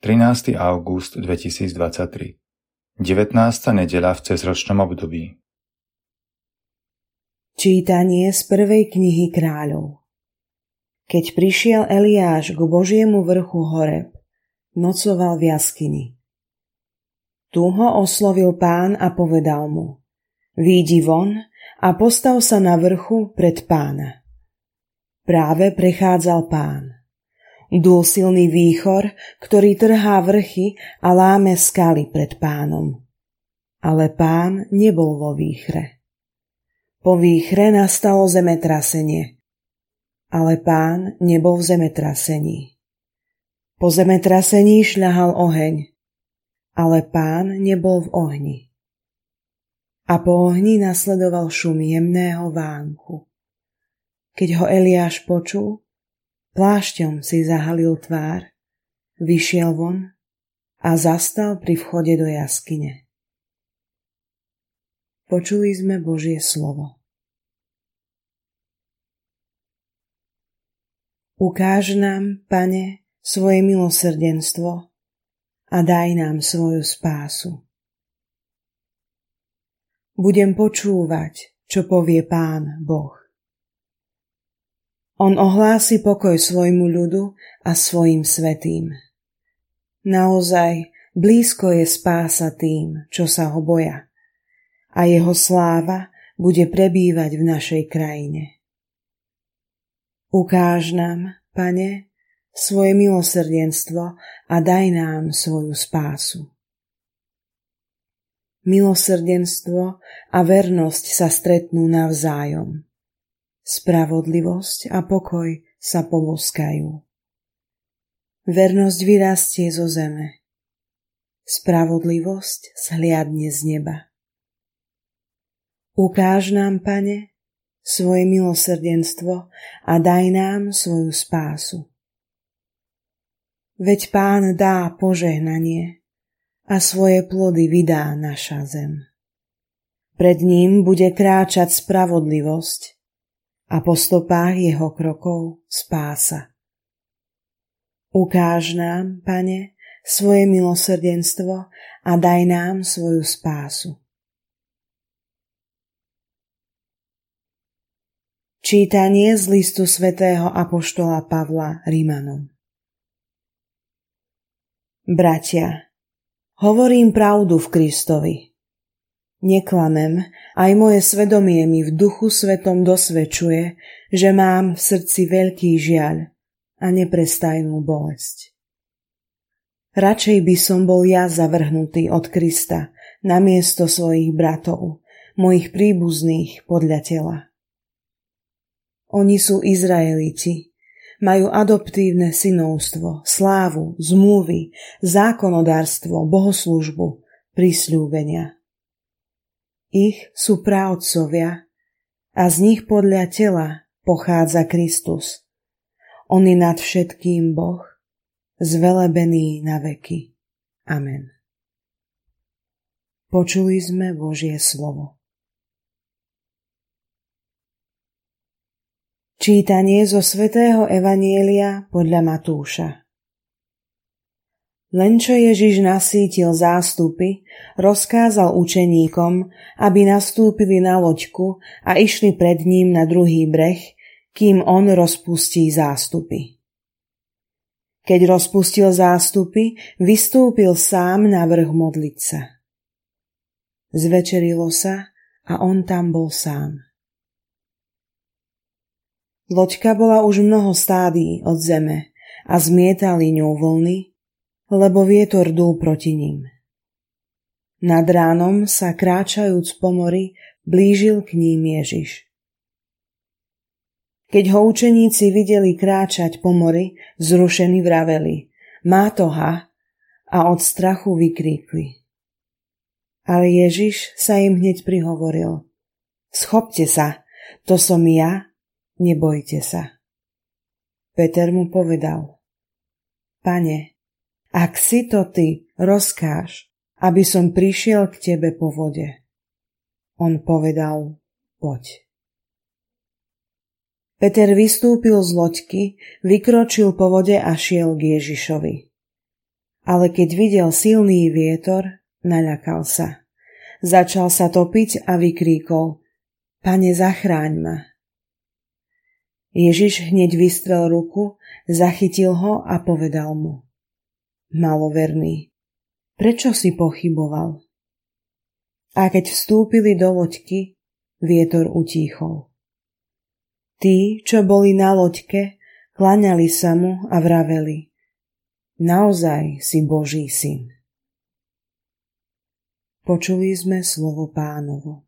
13. august 2023 19. nedeľa v cezročnom období Čítanie z prvej knihy kráľov Keď prišiel Eliáš k Božiemu vrchu Horeb, nocoval v jaskyni. Tu ho oslovil pán a povedal mu Výjdi von a postav sa na vrchu pred pána. Práve prechádzal pán. Dúl silný výchor, ktorý trhá vrchy a láme skaly pred pánom. Ale pán nebol vo výchre. Po výchre nastalo zemetrasenie, ale pán nebol v zemetrasení. Po zemetrasení šľahal oheň, ale pán nebol v ohni. A po ohni nasledoval šum jemného vánku. Keď ho Eliáš počul, Plášťom si zahalil tvár, vyšiel von a zastal pri vchode do jaskyne. Počuli sme Božie slovo. Ukáž nám, Pane, svoje milosrdenstvo a daj nám svoju spásu. Budem počúvať, čo povie Pán Boh. On ohlási pokoj svojmu ľudu a svojim svetým. Naozaj blízko je spása tým, čo sa ho boja a jeho sláva bude prebývať v našej krajine. Ukáž nám, pane, svoje milosrdenstvo a daj nám svoju spásu. Milosrdenstvo a vernosť sa stretnú navzájom spravodlivosť a pokoj sa poboskajú. Vernosť vyrastie zo zeme. Spravodlivosť zhliadne z neba. Ukáž nám, Pane, svoje milosrdenstvo a daj nám svoju spásu. Veď Pán dá požehnanie a svoje plody vydá naša zem. Pred ním bude kráčať spravodlivosť a po stopách jeho krokov spása. Ukáž nám, Pane, svoje milosrdenstvo a daj nám svoju spásu. Čítanie z listu svätého Apoštola Pavla Rímanom Bratia, hovorím pravdu v Kristovi. Neklamem, aj moje svedomie mi v duchu svetom dosvedčuje, že mám v srdci veľký žiaľ a neprestajnú bolesť. Radšej by som bol ja zavrhnutý od Krista na miesto svojich bratov, mojich príbuzných podľa tela. Oni sú Izraeliti, majú adoptívne synovstvo, slávu, zmluvy, zákonodárstvo, bohoslužbu, prisľúbenia. Ich sú právcovia a z nich podľa tela pochádza Kristus. On je nad všetkým Boh, zvelebený na veky. Amen. Počuli sme Božie slovo. Čítanie zo svätého Evanielia podľa Matúša len čo Ježiš nasítil zástupy, rozkázal učeníkom, aby nastúpili na loďku a išli pred ním na druhý breh, kým on rozpustí zástupy. Keď rozpustil zástupy, vystúpil sám na vrch modliť sa. Zvečerilo sa a on tam bol sám. Loďka bola už mnoho stádí od zeme a zmietali ňou vlny, lebo vietor dúl proti ním. Nad ránom sa kráčajúc po mori, blížil k ním Ježiš. Keď ho učeníci videli kráčať po mori, zrušení vraveli, má toha a od strachu vykríkli. Ale Ježiš sa im hneď prihovoril, schopte sa, to som ja, nebojte sa. Peter mu povedal, pane, ak si to ty, rozkáž, aby som prišiel k tebe po vode. On povedal, poď. Peter vystúpil z loďky, vykročil po vode a šiel k Ježišovi. ale keď videl silný vietor, naľakal sa. Začal sa topiť a vykríkol Pane, zachráň ma. Ježiš hneď vystrel ruku, zachytil ho a povedal mu Maloverný, prečo si pochyboval? A keď vstúpili do loďky, vietor utíchol. Tí, čo boli na loďke, klaňali sa mu a vraveli Naozaj si Boží syn. Počuli sme slovo pánovo.